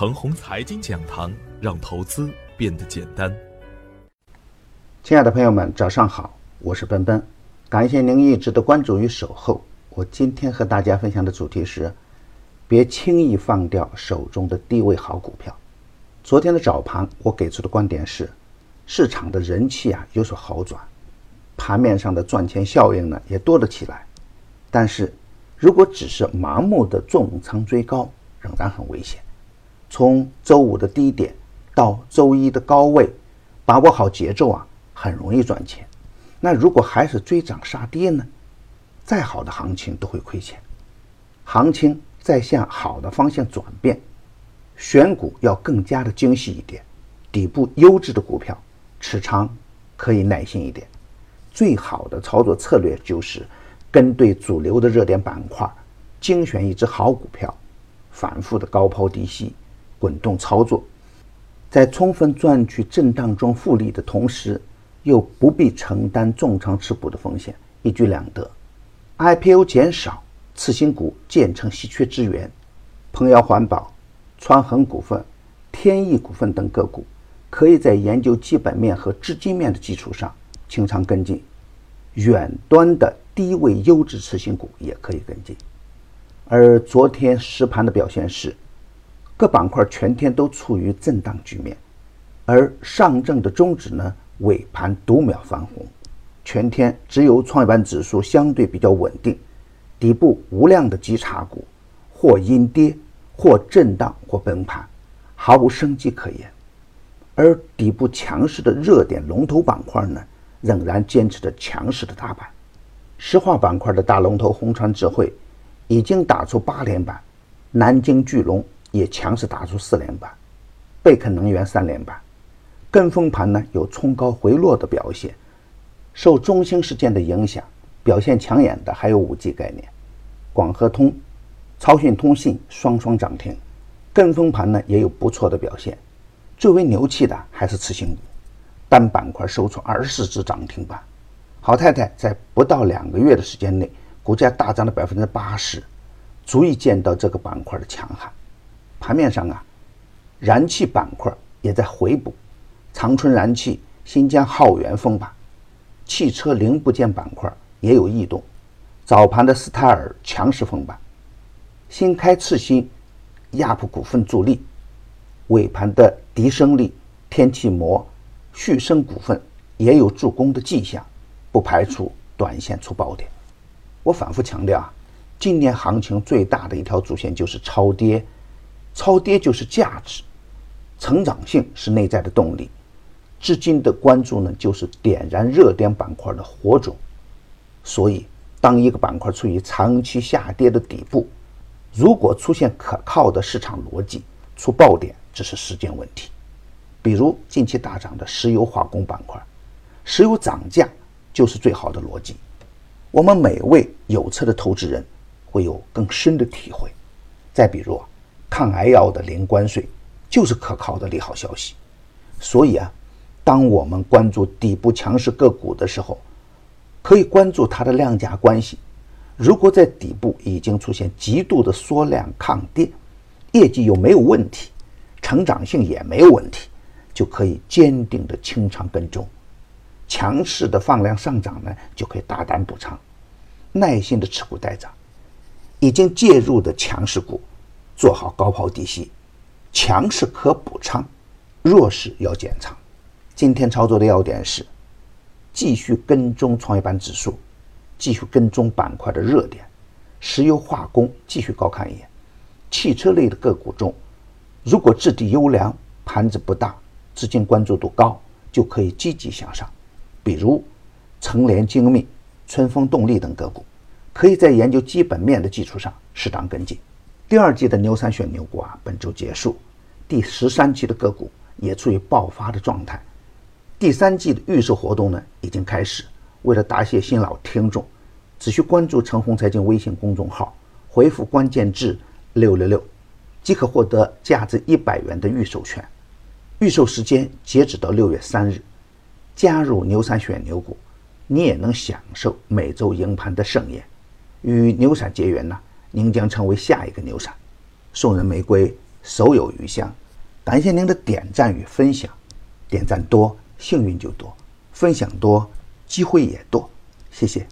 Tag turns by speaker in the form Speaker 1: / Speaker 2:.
Speaker 1: 程红财经讲堂，让投资变得简单。
Speaker 2: 亲爱的朋友们，早上好，我是奔奔，感谢您一直的关注与守候。我今天和大家分享的主题是：别轻易放掉手中的低位好股票。昨天的早盘，我给出的观点是，市场的人气啊有所好转，盘面上的赚钱效应呢也多了起来。但是，如果只是盲目的重仓追高，仍然很危险。从周五的低点到周一的高位，把握好节奏啊，很容易赚钱。那如果还是追涨杀跌呢？再好的行情都会亏钱。行情在向好的方向转变，选股要更加的精细一点。底部优质的股票持仓可以耐心一点。最好的操作策略就是。跟对主流的热点板块，精选一只好股票，反复的高抛低吸，滚动操作，在充分赚取震荡中复利的同时，又不必承担重仓持股的风险，一举两得。IPO 减少，次新股渐成稀缺资源。鹏瑶环保、川恒股份、天翼股份等个股，可以在研究基本面和资金面的基础上清仓跟进。远端的。低位优质次新股也可以跟进，而昨天实盘的表现是，各板块全天都处于震荡局面，而上证的中指呢尾盘读秒翻红，全天只有创业板指数相对比较稳定，底部无量的基差股或阴跌，或震荡，或崩盘，毫无生机可言，而底部强势的热点龙头板块呢仍然坚持着强势的大板。石化板块的大龙头红川智慧已经打出八连板，南京巨龙也强势打出四连板，贝肯能源三连板。跟风盘呢有冲高回落的表现，受中兴事件的影响，表现抢眼的还有五 G 概念，广和通、超讯通信双双涨停。跟风盘呢也有不错的表现，最为牛气的还是次新股，单板块收出二十四只涨停板。好太太在不到两个月的时间内，股价大涨了百分之八十，足以见到这个板块的强悍。盘面上啊，燃气板块也在回补，长春燃气、新疆浩源封板，汽车零部件板块也有异动。早盘的斯泰尔强势封板，新开次新、亚普股份助力，尾盘的迪生力、天气膜、旭升股份也有助攻的迹象。不排除短线出爆点。我反复强调啊，今年行情最大的一条主线就是超跌，超跌就是价值，成长性是内在的动力。至今的关注呢，就是点燃热点板块的火种。所以，当一个板块处于长期下跌的底部，如果出现可靠的市场逻辑，出爆点只是时间问题。比如近期大涨的石油化工板块，石油涨价。就是最好的逻辑，我们每位有车的投资人会有更深的体会。再比如，抗癌药的零关税就是可靠的利好消息。所以啊，当我们关注底部强势个股的时候，可以关注它的量价关系。如果在底部已经出现极度的缩量抗跌，业绩又没有问题，成长性也没有问题，就可以坚定的清仓跟踪。强势的放量上涨呢，就可以大胆补仓，耐心的持股待涨。已经介入的强势股，做好高抛低吸，强势可补仓，弱势要减仓。今天操作的要点是，继续跟踪创业板指数，继续跟踪板块的热点，石油化工继续高看一眼。汽车类的个股中，如果质地优良，盘子不大，资金关注度高，就可以积极向上。比如，成联精密、春风动力等个股，可以在研究基本面的基础上适当跟进。第二季的牛三选牛股啊，本周结束，第十三期的个股也处于爆发的状态。第三季的预售活动呢已经开始，为了答谢新老听众，只需关注陈红财经微信公众号，回复关键字六六六，即可获得价值一百元的预售券。预售时间截止到六月三日。加入牛散选牛股，你也能享受每周赢盘的盛宴。与牛散结缘呢，您将成为下一个牛散。送人玫瑰，手有余香。感谢您的点赞与分享，点赞多幸运就多，分享多机会也多，谢谢。